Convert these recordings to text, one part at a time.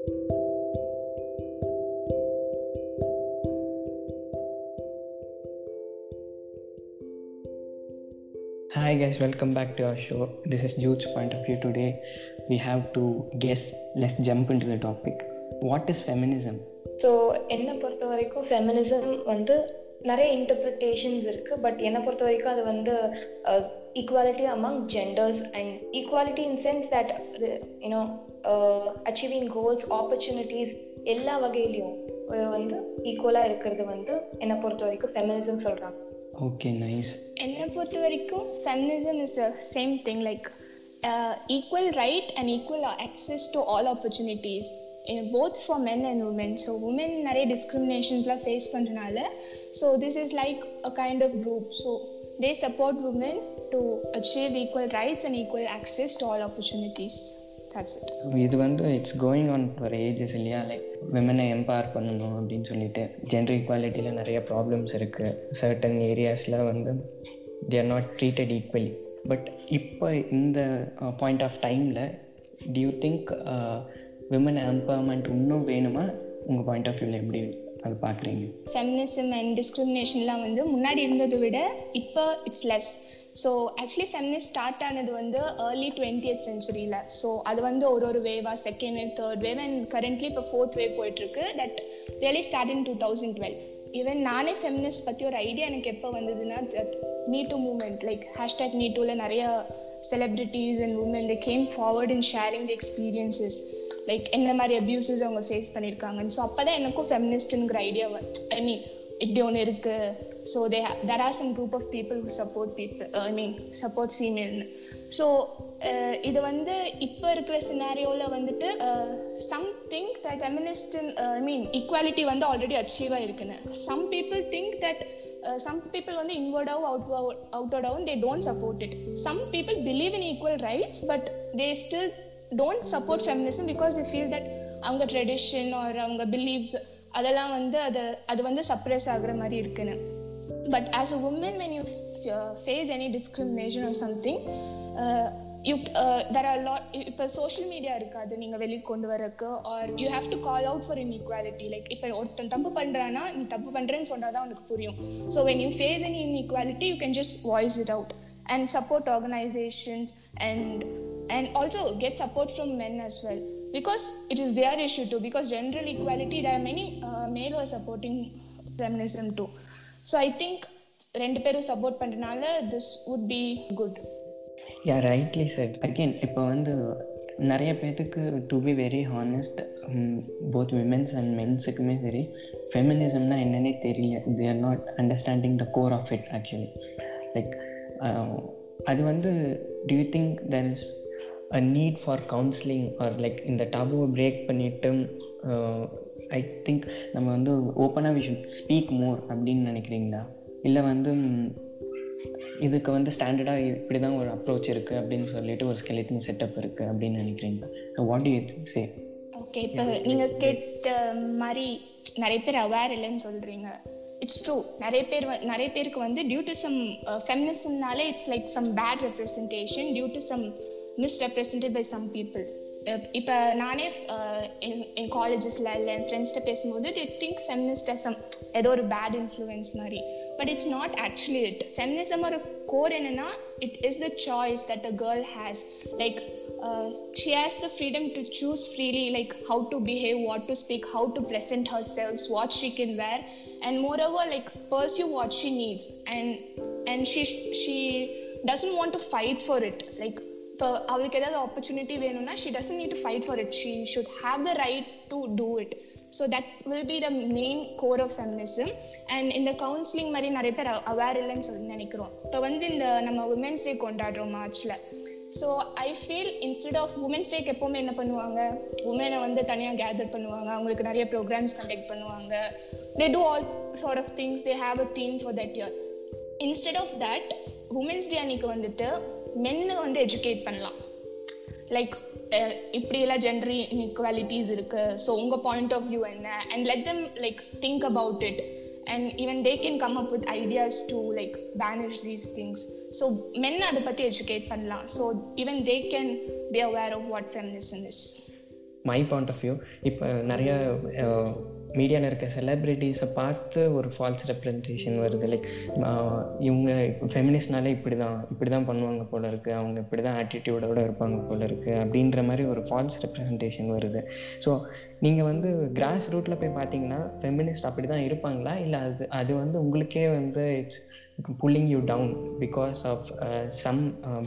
Hi guys, welcome back to our show. This is Jude's point of view today. We have to guess. Let's jump into the topic. What is feminism? So என்னை பொறுத்த வரைக்கும் feminism வந்து நிறைய interpretations இருக்கு but என்னை பொறுத்த வரைக்கும் அது வந்து equality among genders and equality in sense that you know achieving goals opportunities எல்லா வகையிலையும் வந்து ஈக்குவலாக இருக்கிறது வந்து என்னை பொறுத்த வரைக்கும் ஃபெமினிசம் சொல்கிறாங்க Okay, nice. என்னை பொறுத்த வரைக்கும் feminism is the same thing like equal right and equal access to all opportunities in both for men and women so women நிறைய டிஸ்கிரிமினேஷன்ஸ்லாம் ஃபேஸ் பண்ணுறனால so this is like a kind of group so they support women to achieve equal rights and equal access to all opportunities that's it இது வந்து it's going on for ages இல்லையா? Like விமனை empower பண்ணணும் அப்படின்னு சொல்லிட்டு gender ஈக்குவாலிட்டியில் நிறைய problems இருக்குது certain ஏரியாஸில் வந்து they are not treated equally but இப்போ இந்த பாயிண்ட் ஆஃப் டைமில் do you think women empowerment இன்னும் வேணுமா? உங்கள் பாயிண்ட் ஆஃப் வியூவில் எப்படி அது பார்க்குறீங்க ஃபெமினிசம் அண்ட் டிஸ்கிரிமினேஷன்லாம் வந்து முன்னாடி இருந்ததை விட இப்போ it's less so actually feminist start ஆனது வந்து ஏர்லி டுவெண்ட்டியத் சென்ச்சுரியில் ஸோ அது வந்து ஒரு ஒரு வேவா second wave third wave and currently இப்போ ஃபோர்த் வேவ் போயிட்டுருக்கு. That really start in two thousand twelve even நானே ஃபெமினிஸ்ட் பற்றி ஒரு ஐடியா எனக்கு எப்போ வந்ததுன்னா that me too movement like hashtag me டூவில் நிறைய celebrities and women they came forward in sharing the experiences like என்ன மாதிரி அப்யூசஸ் அவங்க ஃபேஸ் பண்ணியிருக்காங்கன்னு ஸோ அப்போ தான் எனக்கும் ஃபெமினிஸ்ட்டுங்கிற ஐடியா ஐ மீன் இப்படி ஒன்று இருக்குது so they there are some group of people who support people I mean support ஃபீமேல்னு so இது வந்து இப்போ இருக்கிற சினாரியோவில் வந்துட்டு something that feminist I mean equality வந்து ஆல்ரெடி அச்சீவ் ஆயிருக்குன்னு. Some people think that some people வந்து இன்வர்டாகவும் அவுட் அவுட்டோடாகவும் they don't support it some people believe in equal rights but they still don't support feminism because they feel that அவங்க tradition or அவங்க believes அதெல்லாம் வந்து அது அது வந்து சப்ரெஸ் ஆகுற மாதிரி இருக்குன்னு. But as a woman when you face any discrimination or something you there are lot இப்போ சோஷியல் மீடியா இருக்காது நீங்கள் வெளியே கொண்டு வரக்கு or you have to call out for inequality like இப்போ ஒருத்தன் தப்பு பண்ணுறான்னா நீ தப்பு பண்ணுறேன்னு சொன்னால் தான் உனக்கு புரியும். So when you face any inequality you can just voice it out and support organizations and and also get support from men as well because it is their issue too because gender equality there are many uh, male who are supporting feminism too. So i think ரெண்டு பேரும் support பண்ணுறதுனால this would be good yeah rightly said again இப்போ வந்து நிறைய பேர்த்துக்கு to be very honest both women's and மென்ஸுக்குமே சரி ஃபெமினிசம்னா என்னன்னே தெரியல. They are not understanding the core of it actually like அது வந்து do you think there is a need for counselling or like இந்த டபுவை பிரேக் பண்ணிவிட்டு ஐ திங்க் நம்ம வந்து ஓப்பனாக வி ஸ்பீக் மோர் அப்படின்னு நினைக்கிறீங்களா? இல்லை வந்து இதுக்கு வந்து ஸ்டாண்டர்டாக இப்படி தான் ஒரு அப்ரோச் இருக்குது அப்படின்னு சொல்லிட்டு ஒரு ஸ்கெலிட்டின் செட்டப் இருக்குது அப்படின்னு நினைக்கிறீங்களா? வாட் யூ சே ஓகே இப்போ நீங்கள் கேட்ட மாதிரி நிறைய பேர் அவேர் இல்லைன்னு சொல்கிறீங்க இட்ஸ் ட்ரூ நிறைய பேர் நிறைய பேருக்கு வந்து due to some ஃபெமினிசம்னாலே it's like some bad representation due to some misrepresented by some people இப்போ நானே என் காலேஜஸில் இல்லை என் ஃப்ரெண்ட்ஸ்கிட்ட பேசும்போது தி திங்க் ஃபெமினிஸ்டிசம் ஏதோ ஒரு பேட் இன்ஃப்ளூயன்ஸ் மாதிரி but it's not actually it feminism ஒரு கோர் என்னன்னா it is the choice that a girl has like she has the freedom to choose freely like how to behave what to speak how to present herself what she can wear and moreover like pursue what she needs and and she she doesn't want to fight for it like இப்போ அவளுக்கு ஏதாவது opportunity வேணும்னா she doesn't need to fight for it she should have the right to do it so that will be the main core of feminism and இந்த counselling மாதிரி நிறைய பேர் aware இல்லைன்னு சொல்லி நினைக்கிறோம். இப்போ வந்து இந்த நம்ம உமன்ஸ் டே கொண்டாடுறோம் மார்ச்சில் so I feel instead of women's டேக்கு எப்போவுமே என்ன பண்ணுவாங்க? உமனை வந்து தனியாக கேதர் பண்ணுவாங்க. அவங்களுக்கு நிறைய ப்ரோக்ராம்ஸ் கண்டக்ட் பண்ணுவாங்க. They do all sort of things they have a theme for that year instead of that women's day அன்னைக்கு வந்துட்டு மென்னு வந்து எஜுகேட் பண்ணலாம். லைக் இப்படியெல்லாம் ஜெண்டர் இன்இக்வாலிட்டிஸ் இருக்கு. ஸோ உங்கள் பாயிண்ட் ஆஃப் வியூ என்ன? And let them like think about it and even they can come up with ideas to like banish these things so men அதை பற்றி எஜுகேட் பண்ணலாம். So even they can be aware of what feminism is my point of view இப்போ நிறைய மீடியாவில் இருக்க செலிப்ரிட்டிஸை பார்த்து ஒரு ஃபால்ஸ் ரெப்ரஸன்டேஷன் வருது. லைக் இவங்க ஃபெமினிஸ்ட்னாலே இப்படி தான் இப்படி தான் பண்ணுவாங்க போல இருக்குது அவங்க இப்படி தான் ஆட்டிடியூடோட இருப்பாங்க போல இருக்குது அப்படின்ற மாதிரி ஒரு ஃபால்ஸ் ரெப்ரஸன்டேஷன் வருது. ஸோ நீங்கள் வந்து கிராஸ் ரூட்டில் போய் பார்த்தீங்கன்னா ஃபெமினிஸ்ட் அப்படி தான் இருப்பாங்களா? இல்லை அது அது வந்து உங்களுக்கே வந்து it's pulling you down because of some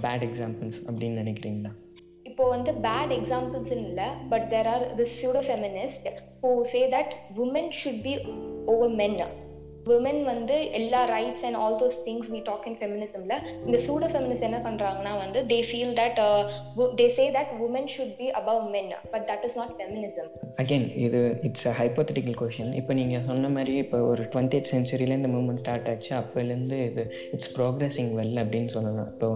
bad examples அப்படின்னு நினைக்கிறீங்களா? இப்போ வந்து பேட் எக்ஸாம்பிள்ஸ் இல்லை but there are the pseudo feminist who say that women should be over men women வந்து எல்லா rights and all those things we talk in ஃபெமினிசம்ல இந்த pseudo feminist என்ன பண்றாங்கன்னா வந்து they feel that they say that women should be above men but that is not feminism again இது it's a hypothetical question இப்போ நீங்கள் சொன்ன மாதிரி இப்போ ஒரு டுவெண்ட்டி எய்த் சென்ச்சுரியில் இந்த மூமெண்ட் ஸ்டார்ட் ஆச்சு. அப்போலேருந்து இது இட்ஸ் ப்ரோக்ரஸிங் வெல் அப்படின்னு சொல்லலாம். இப்போ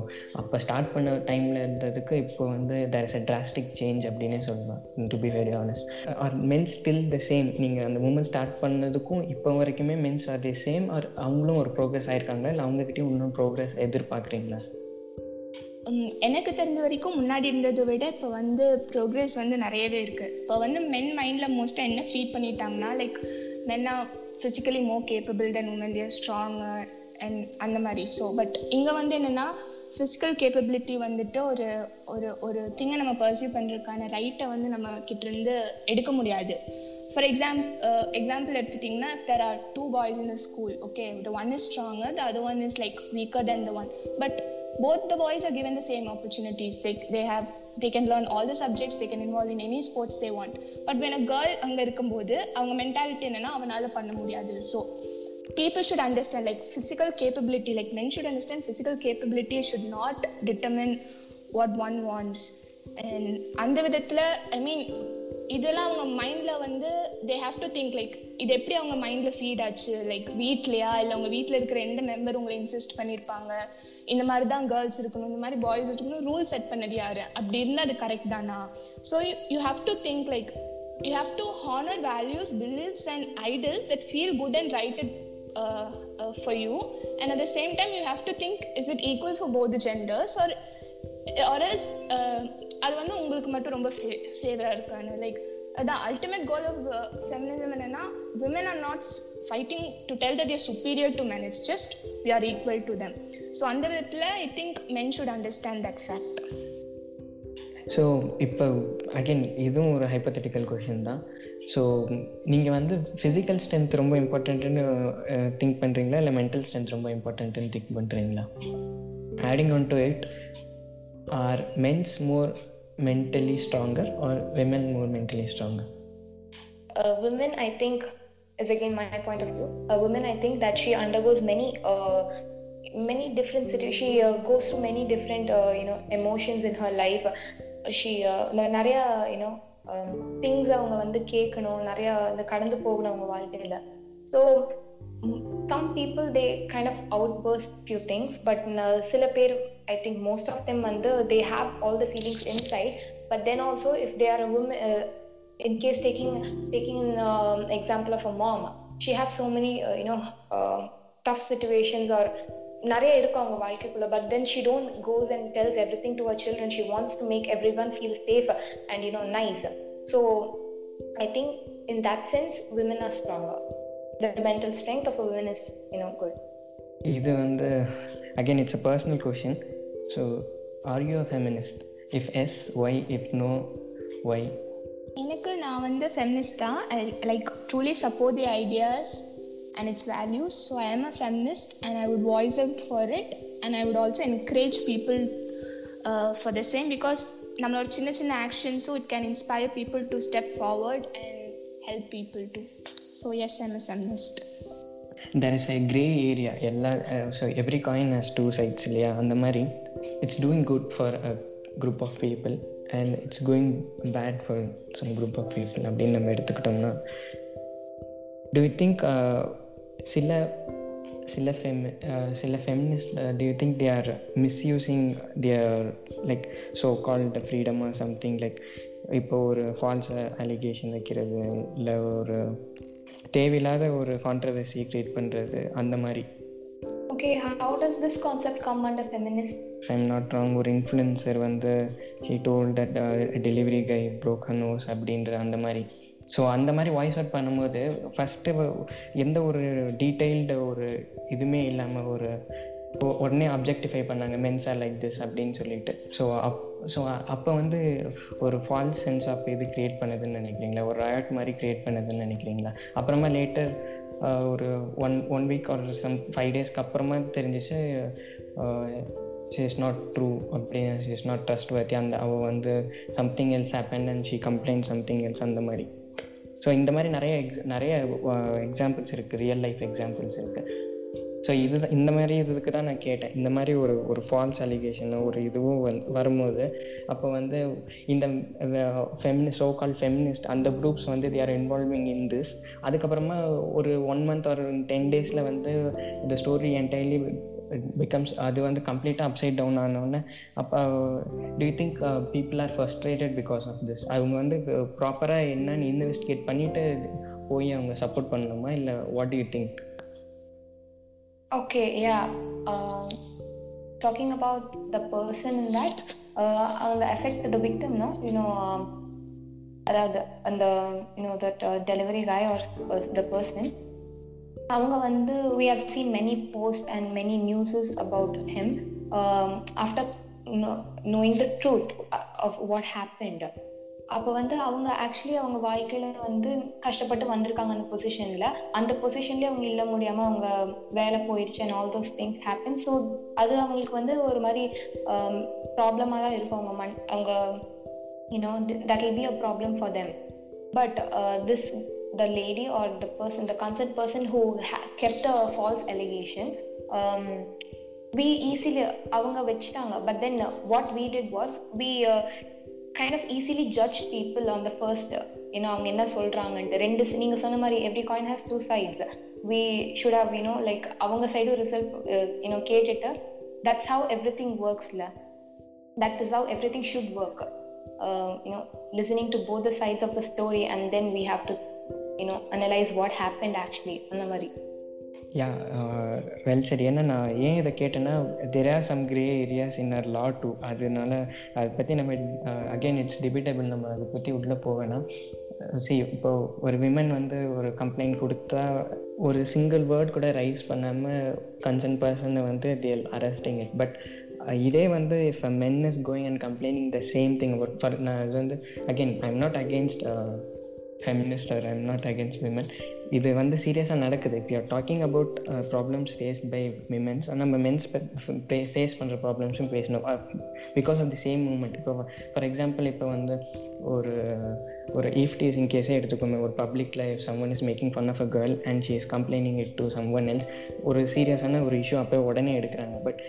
அப்போ ஸ்டார்ட் பண்ண டைமில் இருந்ததுக்கு இப்போ வந்து there is a drastic change அப்படின்னே சொல்லலாம் to be very honest or men's still the same நீங்கள் அந்த மூமெண்ட் ஸ்டார்ட் பண்ணதுக்கும் இப்போ வரைக்குமே men's are the same or அவங்களும் ஒரு ப்ரோக்ரஸ் ஆயிருக்காங்களா? இல்லை அவங்ககிட்டயும் இன்னும் ப்ரோக்ரஸ் எதிர்பார்க்குறீங்களா? எனக்கு தெரிஞ்ச வரைக்கும் முன்னாடி இருந்ததை விட இப்போ வந்து ப்ரோக்ரஸ் வந்து நிறையவே இருக்குது இப்போ வந்து மென் மைண்டில் மோஸ்ட்டாக என்ன ஃபீட் பண்ணிட்டாங்கன்னா like மென்னா physically more capable then women they're strong and அந்த மாதிரி. ஸோ பட் இங்கே வந்து என்னென்னா ஃபிசிக்கல் கேப்பபிலிட்டி வந்துட்டு ஒரு ஒரு ஒரு திங்கை நம்ம பர்சியூ பண்ணுறதுக்கான ரைட்டை வந்து நம்ம கிட்டேருந்து எடுக்க முடியாது. ஃபார் எக்ஸாம் எக்ஸாம்பிள் எடுத்துட்டிங்கன்னா if there are two boys in a school okay the one is stronger the other one is like weaker then the one but both the boys are given the same opportunities they, they have they can learn all the subjects they can involve in any sports they want but when a girl அங்க இருக்கும்போது அவங்க mentality என்னன்னா அவனால பண்ண முடியாது so people should understand like physical capability like men should understand physical capability should not determine what one wants and அந்த விதத்துல ஐ மீன் இதெல்லாம் அவங்க மைண்ட்ல வந்து they have to think like இது எப்படி அவங்க மைண்ட்ல ஃபீட் ஆச்சு? லைக் வீட்லயா? இல்லை அவங்க வீட்டில் இருக்கிற எந்த மெம்பர் உங்களை இன்சிஸ்ட் பண்ணியிருப்பாங்க இந்த மாதிரி தான் கேர்ள்ஸ் இருக்கணும் இந்த மாதிரி பாய்ஸ் இருக்கணும் ரூல் செட் பண்ணது யாரு? அப்படி இருந்தால் அது கரெக்ட் தானா so you have to think like you have to honour values believes and idols that feel good and righted for you and at the same time you have to think is it equal for both genders or ஆர்எல்ஸ் அது வந்து உங்களுக்கு மட்டும் ரொம்ப ஃபேவராக இருக்கான்னு. Like அதான் ultimate goal of feminism என்னன்னா women are not fighting to tell that year superior to man it's just we are equal to them so அந்த விதத்தில் I think men should understand that fact so இப்போ again இதுவும் ஒரு hypothetical question தான். So நீங்கள் வந்து physical strength ரொம்ப இம்பார்ட்டன்ட்டுன்னு திங்க் பண்ணுறீங்களா இல்லை மென்டல் ஸ்ட்ரென்த் ரொம்ப இம்பார்ட்டன்ட்டுன்னு திங்க் பண்ணுறீங்களா adding on to it Are mens more mentally stronger or women more mentally stronger? Uh, women, I think, is again my point of view. A woman, I think that she undergoes many, uh, many different situations. She uh, goes through many different, you know, emotions in her life. she நிறைய you know things அவங்க வந்து கேட்கணும் நிறைய இந்த கடந்து போகணும் அவங்க வாழ்க்கையில so some people they kind of outburst few things but சில பேர் I think most of them வந்து they have all the feelings inside but then also if they are a woman uh, in case taking taking um, example of a mom she has so many uh, you know uh, tough situations or நிறைய இருக்கும் அவங்க வாழ்க்கைக்குள்ள but then she don't goes and tells everything to our children she wants to make everyone feel safe and you know nice so I think in that sense women are stronger the mental strength of a woman is you know good இது வந்து again it's a personal question So are you a feminist? If yes why? If no why? எனக்கு நான் வந்து feminist தான் I like truly support the ideas and it's values so I am a feminist and I would voice out for it and I would also encourage people for the same because நம்மளோட சின்ன சின்ன ஆக்ஷன்ஸும் it can inspire people to step forward and help people to so yes I'm a feminist there is a grey area எல்லா so every coin has two sides இல்லையா? அந்த மாதிரி. It's doing good for a group of people and it's going bad for some group of people அப்படின்னு நம்ம எடுத்துக்கிட்டோம்னா do you think சில சில fem uh, சில feminist do you think they are misusing their like so called freedom or something like இப்போ ஒரு falls allegation வைக்கிறது இல்லை ஒரு தேவையில்லாத ஒரு கான்ட்ரவர்சி க்ரியேட் பண்ணுறது அந்த மாதிரி? Okay how does this concept come under feminist if I'm not wrong ஒரு இன்ஃப்ளூயன்சர் வந்து he told that delivery guy broken hose அப்படின்ற அந்த மாதிரி. ஸோ அந்த மாதிரி வாய்ஸ் அவுட் பண்ணும்போது ஃபஸ்ட்டு எந்த ஒரு டீட்டெயில்டு ஒரு இதுவுமே இல்லாமல் ஒரு உடனே அப்ஜெக்டிஃபை பண்ணாங்க மென்ஸ் ஆர் லைக் திஸ் அப்படின்னு சொல்லிட்டு. ஸோ அப் ஸோ அப்போ வந்து ஒரு ஃபால்ஸ் சென்ஸ் ஆஃப் இது க்ரியேட் பண்ணுதுன்னு நினைக்கிறீங்களா? ஒரு ராயட் மாதிரி க்ரியேட் பண்ணுதுன்னு நினைக்கிறீங்களா? அப்புறமா லேட்டர் ஒரு one one week or some five டேஸ்க்கு அப்புறமா தெரிஞ்சிச்சு ஷி இஸ் நாட் ட்ரூ அப்படின்னு she is not trustworthy அந்த அவள் வந்து something else happen and she complained something else அந்த மாதிரி. ஸோ இந்த மாதிரி நிறைய எக்ஸ் நிறைய எக்ஸாம்பிள்ஸ் இருக்குது ரியல் லைஃப் எக்ஸாம்பிள்ஸ் இருக்குது ஸோ இது இந்த மாதிரி இதுக்கு தான் நான் கேட்டேன். இந்த மாதிரி ஒரு ஒரு ஃபால்ஸ் அலிகேஷனோ ஒரு இதுவும் வந் வரும்போது அப்போ வந்து இந்த ஃபெமினிஸ்ட் சோ கால் ஃபெமினிஸ்ட் அந்த குரூப்ஸ் வந்து they are involving in this அதுக்கப்புறமா ஒரு ஒன் மந்த் ஒரு டென் டேஸில் வந்து இந்த ஸ்டோரி என்டையர்லி பிகம்ஸ் அது வந்து கம்ப்ளீட்டாக அப்சைட் டவுன் ஆனோடனே அப்போ do think people are frustrated because of this அவங்க வந்து ப்ராப்பராக என்னன்னு இன்வெஸ்டிகேட் பண்ணிவிட்டு போய் அவங்க சப்போர்ட் பண்ணணுமா? இல்லை what you think Okay, yeah. Um, talking about the person in that, uh, on the effect the victim, no, you know, um, அதாவது அந்த you know that uh, delivery guy or pers- the person அவங்க வந்து we have seen many posts and many newses about him um, after you know, knowing the truth of what happened அப்போ வந்து அவங்க actually அவங்க வாழ்க்கையில வந்து கஷ்டப்பட்டு வந்திருக்காங்க அந்த பொசிஷன்ல அந்த பொசிஷன்லேயே அவங்க இல்ல முடியாம அவங்க வேலை போயிடுச்சு and all those things happen so அது அவங்களுக்கு வந்து ஒரு மாதிரி um, ப்ராப்ளமாக தான் இருக்கும். அவங்க மண் அவங்க you know that will be a problem for them but this the lady or the person the concerned person who kept a false allegation we easily அவங்க வச்சுட்டாங்க. But then what we did was we uh, kind of easily judged people on the first uh, you know அவங்க என்ன சொல்றாங்கன்ட்டு ரெண்டு si- நீங்க சொன்ன மாதிரி every coin has two sides we should have you know like அவங்க side result you know கேட்டுட்டு that's how everything works ல that is how everything should work uh, you know listening to both the sides of the story and then we have to you know analyze what happened actually அந்த மாதிரி யா well சரி ஏன்னா நான் ஏன் இதை கேட்டேன்னா there are some grey areas in our law too அதனால அதை பற்றி நம்ம அகைன் இட்ஸ் டிபேட்டபிள் நம்ம அதை பற்றி உள்ளே போவேன்னா சி இப்போ ஒரு விமன் வந்து ஒரு கம்ப்ளைண்ட் கொடுத்தா ஒரு சிங்கிள் வேர்ட் கூட ரைஸ் பண்ணாமல் கன்சர்ன் பர்சனை வந்து தேல் அரெஸ்டிங் இட் பட் இதே வந்து if a men is going and complaining the same thing about for நான் இது வந்து again I am not against feminist or I'm not against women இது வந்து சீரியஸாக நடக்குது. If you're talking about problems face by women's நம்ம men's face பண்ணுற ப்ராப்ளம்ஸும் பேசணும். Because of the same moment இப்போ ஃபார் எக்ஸாம்பிள் இப்போ வந்து ஒரு ஒரு ஈஃப் டீசிங் கேஸே எடுத்துக்கோமே. ஒரு public if someone is making fun of a girl and she is complaining it to someone else ஒரு சீரியஸான ஒரு இஷ்யூ அப்போ உடனே எடுக்கிறாங்க. பட்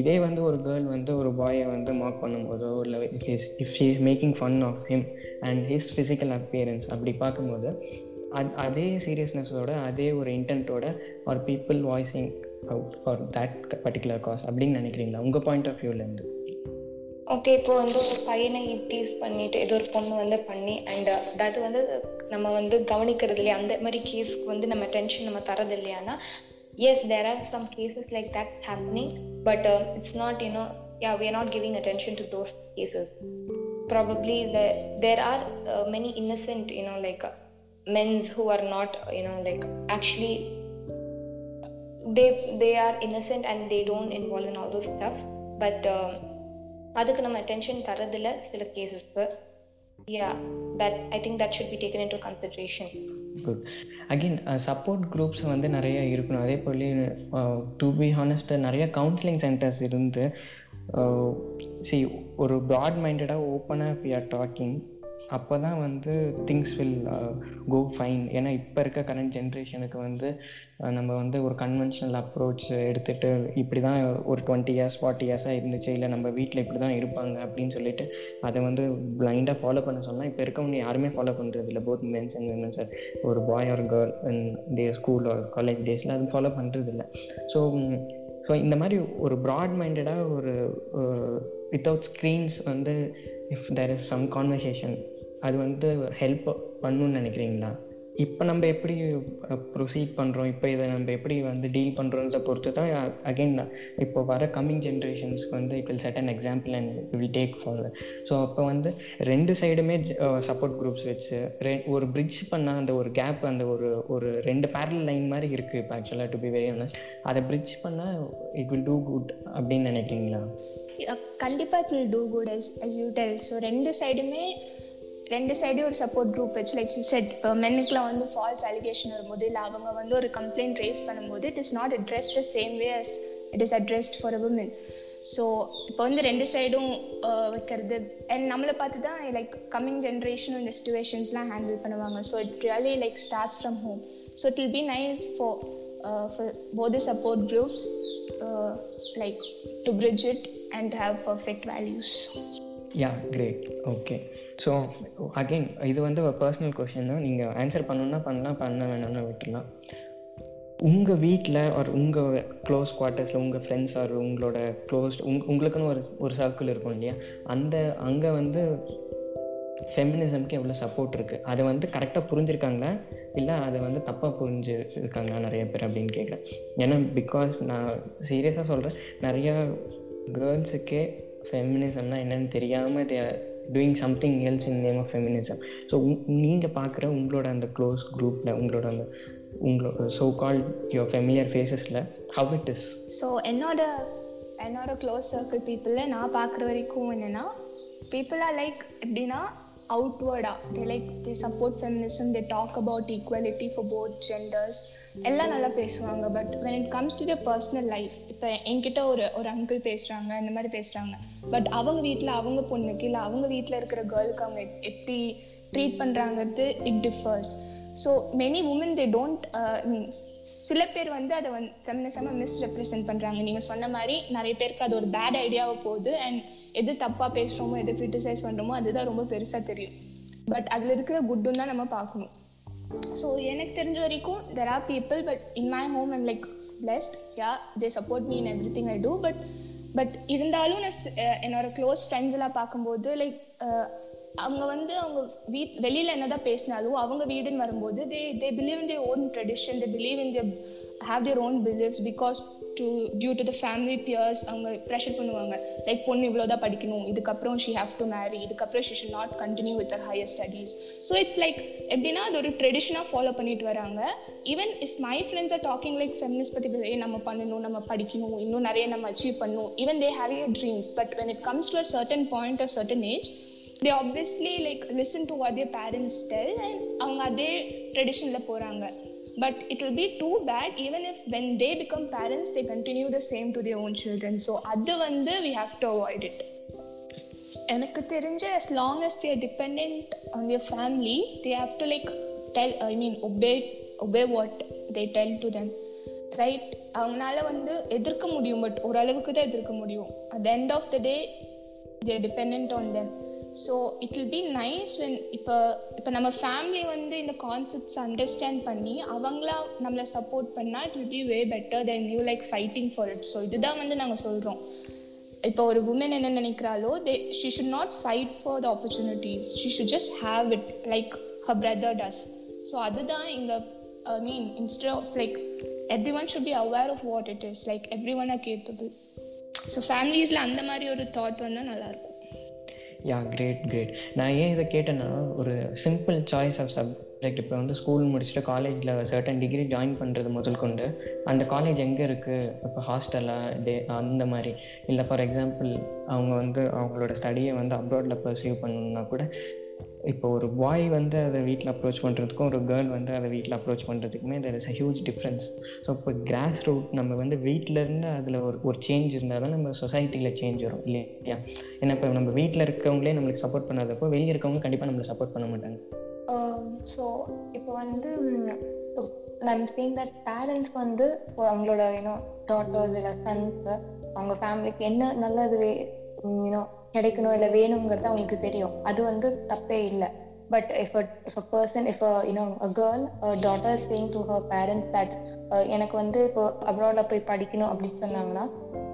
இதே வந்து ஒரு கேர்ள் வந்து ஒரு பாயை வந்து மார்க் பண்ணும்போதோ இல்லை if she is making fun of him and his physical appearance அப்படி பார்க்கும்போது அத் அதே சீரியஸ்னஸோட அதே ஒரு இன்டென்ட்டோட ஒரு people voicing out for that particular cause அப்படின்னு நினைக்கிறீங்களா? உங்கள் பாயிண்ட் ஆஃப் வியூலேருந்து ஓகே இப்போ வந்து ஒரு பையனை டீஸ் பண்ணிட்டு ஏதோ ஒரு பொண்ணு வந்து பண்ணி அண்ட் அதாவது வந்து நம்ம வந்து கவனிக்கிறது இல்லையா? அந்த மாதிரி கேஸ்க்கு வந்து நம்ம டென்ஷன் நம்ம தரது இல்லையானா yes there are some cases like that happening but it's not you know yeah we are not giving attention to those cases probably there are many innocent you know like men's who are not you know like actually they they are innocent and they don't involve in all those stuff um, அதுக்கு நம்ம attention தரதில்ல சில கேசஸ்க்கு yeah that I think that should be taken into consideration good again support groups வந்து நிறைய இருக்கணும். அதே போல் to be honest நிறைய கவுன்சிலிங் சென்டர்ஸ் இருந்து uh, சி ஒரு ப்ராட் மைண்டடாக ஓப்பனாக வி ஆர் டாக்கிங் அப்போ தான் வந்து திங்ஸ் வில் கோ ஃபைன் ஏன்னா இப்போ இருக்க கரண்ட் ஜென்ரேஷனுக்கு வந்து நம்ம வந்து ஒரு கன்வென்ஷனல் அப்ரோச் எடுத்துகிட்டு இப்படி தான் ஒரு டுவெண்ட்டி இயர்ஸ் ஃபார்ட்டி இயர்ஸாக இருந்துச்சு. இல்லை நம்ம வீட்டில் இப்படி தான் இருப்பாங்க அப்படின்னு சொல்லிட்டு அதை வந்து பிளைண்டாக ஃபாலோ பண்ண சொன்னால் இப்போ இருக்கவங்க யாருமே ஃபாலோ பண்ணுறது இல்லை. Both men's and women's sir ஒரு boy or girl the school or college டேஸில் அது ஃபாலோ பண்ணுறது இல்லை. ஸோ ஸோ இந்த மாதிரி ஒரு ப்ராட் மைண்டடாக ஒரு uh, வித்தவுட் ஸ்க்ரீன்ஸ் வந்து if there is some conversation அது வந்து ஹெல்ப் பண்ணுன்னு நினைக்கிறீங்களா? இப்போ நம்ம எப்படி ப்ரொசீட் பண்ணுறோம் இப்போ இதை நம்ம எப்படி வந்து டீல் பண்ணுறோன்றத பொறுத்து தான் அகெயின் இப்போ வர கம்மிங் ஜென்ரேஷன்ஸ்க்கு வந்து it will set an example and will take forward so அப்போ வந்து ரெண்டு சைடுமே சப்போர்ட் குரூப்ஸ் வச்சு ரெ ஒரு பிரிட்ஜ் பண்ண அந்த ஒரு கேப் அந்த ஒரு ஒரு ரெண்டு பேரல் லைன் மாதிரி இருக்குது இப்போ ஆக்சுவலாக டு பி வெரி ஆனஸ்ட் அதை பிரிட்ஜ் பண்ணால் இட் வில் டூ குட் அப்படின்னு நினைக்கிறீங்களா? கண்டிப்பாக it will do good as as you tell so ரெண்டு சைடுமே ரெண்டு சைடும் ஒரு சப்போர்ட் குரூப் வச்சு லைக் செட் இப்போ மென்னுக்குலாம் வந்து ஃபால்ஸ் அலிகேஷன் வரும்போது இல்லை அவங்க வந்து ஒரு கம்ப்ளைண்ட் ரேஸ் பண்ணும்போது it is not address the same way as it is addressed for a woman so இப்போ வந்து ரெண்டு சைடும் வைக்கிறது. அண்ட் நம்மளை பார்த்து தான் லைக் கம்மிங் ஜென்ரேஷனும் இந்த சுச்சுவேஷன்ஸ்லாம் ஹேண்டில் பண்ணுவாங்க. So it really like starts from home so it will be nice for for both support groups like to bridge it and have perfect values yeah great okay so again இது வந்து ஒரு personal question தான். நீங்கள் answer பண்ணணுன்னா பண்ணலாம் பண்ண வேணும்னு விட்டுலாம் உங்கள் வீட்டில் ஒரு உங்கள் க்ளோஸ் குவார்ட்டர்ஸில் உங்கள் ஃப்ரெண்ட்ஸ் ஆர் உங்களோட க்ளோஸ் உங் உங்களுக்குன்னு ஒரு ஒரு சர்க்கிள் இருக்கும் இல்லையா? அந்த அங்கே வந்து ஃபெமினிசம்க்கு எவ்வளோ சப்போர்ட் இருக்குது அதை வந்து கரெக்டாக புரிஞ்சிருக்காங்களா? இல்லை அதை வந்து தப்பாக புரிஞ்சு இருக்காங்களா நிறைய பேர் அப்படின்னு கேட்குறேன். ஏன்னா பிகாஸ் நான் சீரியஸாக சொல்கிறேன் நிறையா கேர்ள்ஸுக்கே ஃபெமினிசம்னா என்னன்னு தெரியாமல் they doing something else in name of feminism so நீங்கள் பார்க்குற உங்களோட அந்த க்ளோஸ் குரூப்பில் உங்களோட அந்த உங்களோட ஸோ கால் யுவர் ஃபெமிலியர் ஃபேஸஸில் ஹவ் இட் இஸ் ஸோ என்னோட என்னோட க்ளோஸ் சர்க்கிள் பீப்புளில் நான் பார்க்குற வரைக்கும் என்னென்னா பீப்புள் ஆர் லைக் எப்படின்னா அவுட்வர்டாக they like the support feminism they talk about equality for both genders எல்லாம் நல்லா பேசுவாங்க but when it comes to the personal life இப்போ என்கிட்ட ஒரு ஒரு அங்கிள் பேசுகிறாங்க இந்த மாதிரி பேசுகிறாங்க பட் அவங்க வீட்டில் அவங்க பொண்ணுக்கு இல்லை அவங்க வீட்டில் இருக்கிற கேர்ளுக்கு அவங்க எப்படி treat பண்ணுறாங்கிறது it differs so many woman they don't mean சில பேர் வந்து அதை வந்து ஃபெமினிசமாக மிஸ்ரெப்ரசென்ட் பண்ணுறாங்க நீங்கள் சொன்ன மாதிரி நிறைய பேருக்கு அது ஒரு பேட் ஐடியாவை போகுது. அண்ட் எது தப்பாக பேசுகிறோமோ எது கிரிட்டிசைஸ் பண்றோமோ அதுதான் ரொம்ப பெருசாக தெரியும். பட் அதில் இருக்கிற குட்டும் தான் நம்ம பார்க்கணும். ஸோ எனக்கு தெரிஞ்ச வரைக்கும் there are people but in my home and like blessed yeah they support me in everything I do but but இருந்தாலும் நான் என்னோட க்ளோஸ் ஃப்ரெண்ட்ஸ் எல்லாம் பார்க்கும்போது லைக் அவங்க வந்து அவங்க வீட் வெளியில் என்னதான் பேசினாலும் அவங்க வீடுன்னு வரும்போது they they believe in their own tradition they believe in their have their own beliefs because to due to the family peers அவங்க ப்ரெஷர் பண்ணுவாங்க. லைக் பொண்ணு இவ்வளோதான் படிக்கணும் இதுக்கப்புறம் ஷி ஹாவ் டு மேரி இதுக்கப்புறம் she should not continue with her higher studies so it's like எப்படின்னா அது ஒரு ட்ரெடிஷனாக ஃபாலோ பண்ணிட்டு வராங்க. Even if my friends are talking like feminist பற்றி ஏ நம்ம பண்ணணும் நம்ம படிக்கணும் இன்னும் நிறைய நம்ம அச்சீவ் பண்ணணும். Even they have your dreams but when it comes to a certain point a certain age they obviously like listen to what their parents tell and அவங்க அதே ட்ரெடிஷனில் போகிறாங்க but it will be too bad even if when they become parents they continue the same to their own children so அது வந்து we have to avoid it எனக்கு தெரிஞ்ச as long as they're depend on their family they have to like tell I mean obey obey what they tell to them right அவங்களால வந்து எதிர்க்க முடியும் but ஓரளவுக்கு தான் எதிர்க்க முடியும். At end of the day they're depend on them so it will be nice when இப்போ இப்போ நம்ம ஃபேமிலி வந்து இந்த கான்செப்ட்ஸ் அண்டர்ஸ்டாண்ட் பண்ணி அவங்களா நம்மளை சப்போர்ட் பண்ணால் it will be way better than you like fighting for it so இதுதான் வந்து நாங்கள் சொல்கிறோம் இப்போ ஒரு உமன் என்ன நினைக்கிறாளோ they she should not fight for the opportunities she should just have it like her brother does so அதுதான் இங்கே I mean instead of like everyone should be aware of what it is like everyone are capable so ஃபேமிலிஸில் அந்த மாதிரி ஒரு thought வந்தால் நல்லாயிருக்கும் yeah great great நான் ஏன் இதை கேட்டேன்னா ஒரு சிம்பிள் சாய்ஸ் ஆஃப் சப்ஜெக்ட் இப்போ வந்து ஸ்கூல் முடிச்சுட்டு காலேஜில் சர்டன் டிகிரி ஜாயின் பண்ணுறது முதல் கொண்டு அந்த காலேஜ் எங்கே இருக்குது இப்போ ஹாஸ்டலாக டே அந்த மாதிரி. இல்லை ஃபார் எக்ஸாம்பிள் அவங்க வந்து அவங்களோட ஸ்டடியை வந்து அப்ராடில் பர்சீவ் பண்ணணுன்னா கூட இப்போ ஒரு பாய் வந்து அதை வீட்டில் அப்ரோச் பண்ணுறதுக்கும் ஒரு கேர்ள் வந்து அதை வீட்டில் approach பண்ணுறதுக்குமே there is a huge difference so இப்போ கிராஸ் ரூட் நம்ம வந்து வீட்டிலேருந்து அதில் ஒரு ஒரு சேஞ்ச் இருந்தால் தான் நம்ம சொசைட்டியில் சேஞ்ச் வரும் இல்லையா? ஏன்னா இப்போ நம்ம வீட்டில் இருக்கவங்களே நம்மளுக்கு சப்போர்ட் பண்ணாதப்போ வெளியே இருக்கவங்க கண்டிப்பாக நம்மளை சப்போர்ட் பண்ண மாட்டாங்க. Um, ஸோ இப்போ வந்து ஐம் சேயிங் தட் பேரண்ட்ஸ்க்கு வந்து அவங்களோட யூனோ டாட்டர்ஸ் இல்லை சன்ஸு அவங்க ஃபேமிலிக்கு என்ன நல்லது யூனோ கிடைக்கணும் இல்லை வேணுங்கிறது அவங்களுக்கு தெரியும். அது வந்து தப்பே இல்லை. But if if a person if you know a girl daughter saying to her parents that எனக்கு வந்து இப்போ அப்ராடில் போய் படிக்கணும் அப்படின்னு சொன்னாங்கன்னா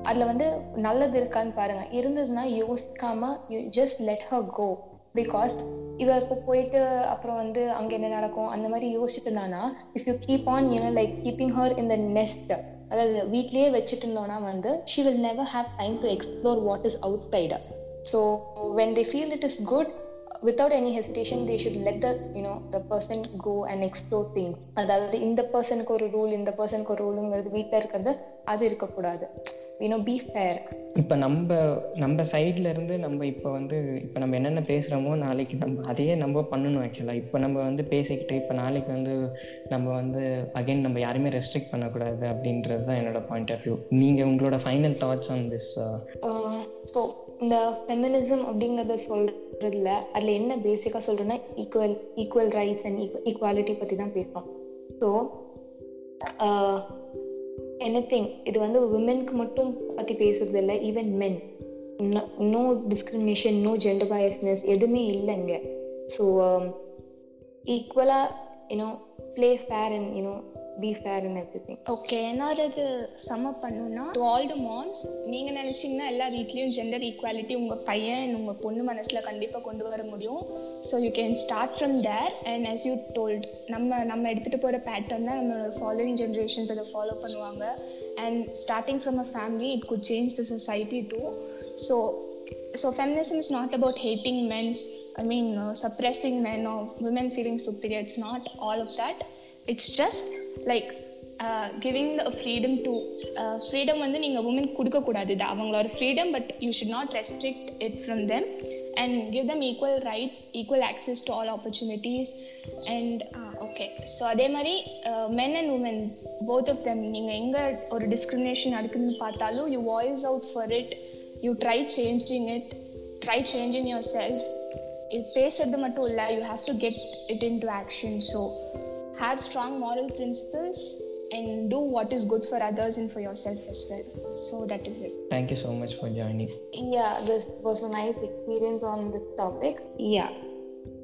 அதில் வந்து நல்லது இருக்கான்னு பாருங்க. இருந்ததுன்னா யோசிக்காம you just let her go because இவ இப்போ போயிட்டு அப்புறம் வந்து அங்கே என்ன நடக்கும்? அந்த மாதிரி யோசிச்சுட்டு இருந்தானா if you keep on you know like keeping her in the nest அதாவது வீட்லேயே வச்சுட்டு இருந்தோன்னா வந்து she will never have time to explore what is outside so when they feel it is good without any hesitation they should let the you know the person go and explore things அதாவது இந்த பர்சனுக்கு ஒரு rule இந்த பர்சனுக்கு ஒரு ரூலுங்கிறது வீட்டில் இருக்கிறது அது இருக்கக்கூடாது. யூனோ பி ஃபேர் இப்போ நம்ம நம்ம சைட்ல இருந்து நம்ம இப்போ வந்து இப்போ நம்ம என்னென்ன பேசுகிறோமோ நாளைக்கு நம்ம அதையே நம்ம பண்ணணும் ஆக்சுவலாக இப்போ நம்ம வந்து பேசிக்கிட்டு இப்போ நாளைக்கு வந்து நம்ம வந்து அகைன் நம்ம யாருமே ரெஸ்ட்ரிக்ட் பண்ணக்கூடாது அப்படின்றது தான் என்னோட பாயிண்ட் ஆஃப் வியூ நீங்கள் உங்களோட final thoughts on this so இந்த ஃபெமினிசம் அப்படிங்கிறத சொல்றதுல அதில் என்ன பேசிக்காக சொல்றேன்னா equal equal rights and equality பற்றி தான் பேசுகிறோம் ஸோ எனி திங் இது வந்து உமென்க்கு மட்டும் பற்றி பேசுறது இல்லை even men no discrimination no gender biasness எதுவுமே இல்லைங்க. ஸோ ஈக்குவலாக you know play fair and you know be fair and everything okay என்னது இது அப் பண்ணுன்னா டு ஆல் த மாம்ஸ் நீங்கள் நினச்சிங்கன்னா எல்லா வீட்லேயும் ஜெண்டர் ஈக்குவாலிட்டி உங்கள் பையன் உங்கள் பொண்ணு மனசில் கண்டிப்பாக கொண்டு வர முடியும். So you can start from there and as you told நம்ம நம்ம எடுத்துகிட்டு போகிற பேட்டர்ன் தான் நம்மளோட ஃபாலோவிங் ஜென்ரேஷன்ஸ் அதை ஃபாலோ பண்ணுவாங்க. And starting from a family it good change the society too so so feminism is not about hating mens i mean uh, suppressing men or women feeling superior. It's not all of that. It's just like uh, giving the freedom to uh, freedom வந்து நீங்கள் woman கொடுக்கக்கூடாது இது அவங்களோட freedom but you should not restrict it from them and give them equal rights equal access to all opportunities and okay so அதே மாதிரி men and women both of them நீங்கள் எங்கே ஒரு டிஸ்கிரிமினேஷன் நடக்குதுன்னு பார்த்தாலும் you voice out for it you try changing it try changing yourself இது பேசுறது மட்டும் இல்லை you have to get it into action so have strong moral principles and do what is good for others and for yourself as well. So that is it. Thank you so much for joining Yeah, this was a nice experience on this topic. Yeah,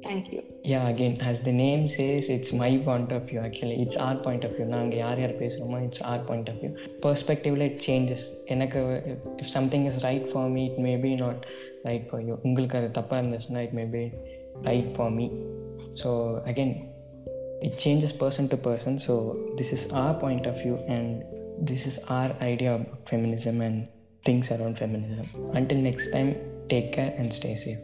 thank you. Yeah again as the name says it's my point of view actually it's our point of view நாங்கள் யார் யார் பேசுகிறோமோ it's our point of view perspectiveல it changes எனக்கு if something is right for me it may be not right for you உங்களுக்கு அது தப்பாக இருந்துச்சுன்னா it may be right for me so again it changes person to person. So this is our point of view and this is our idea about feminism and things around feminism. Until next time take care and stay safe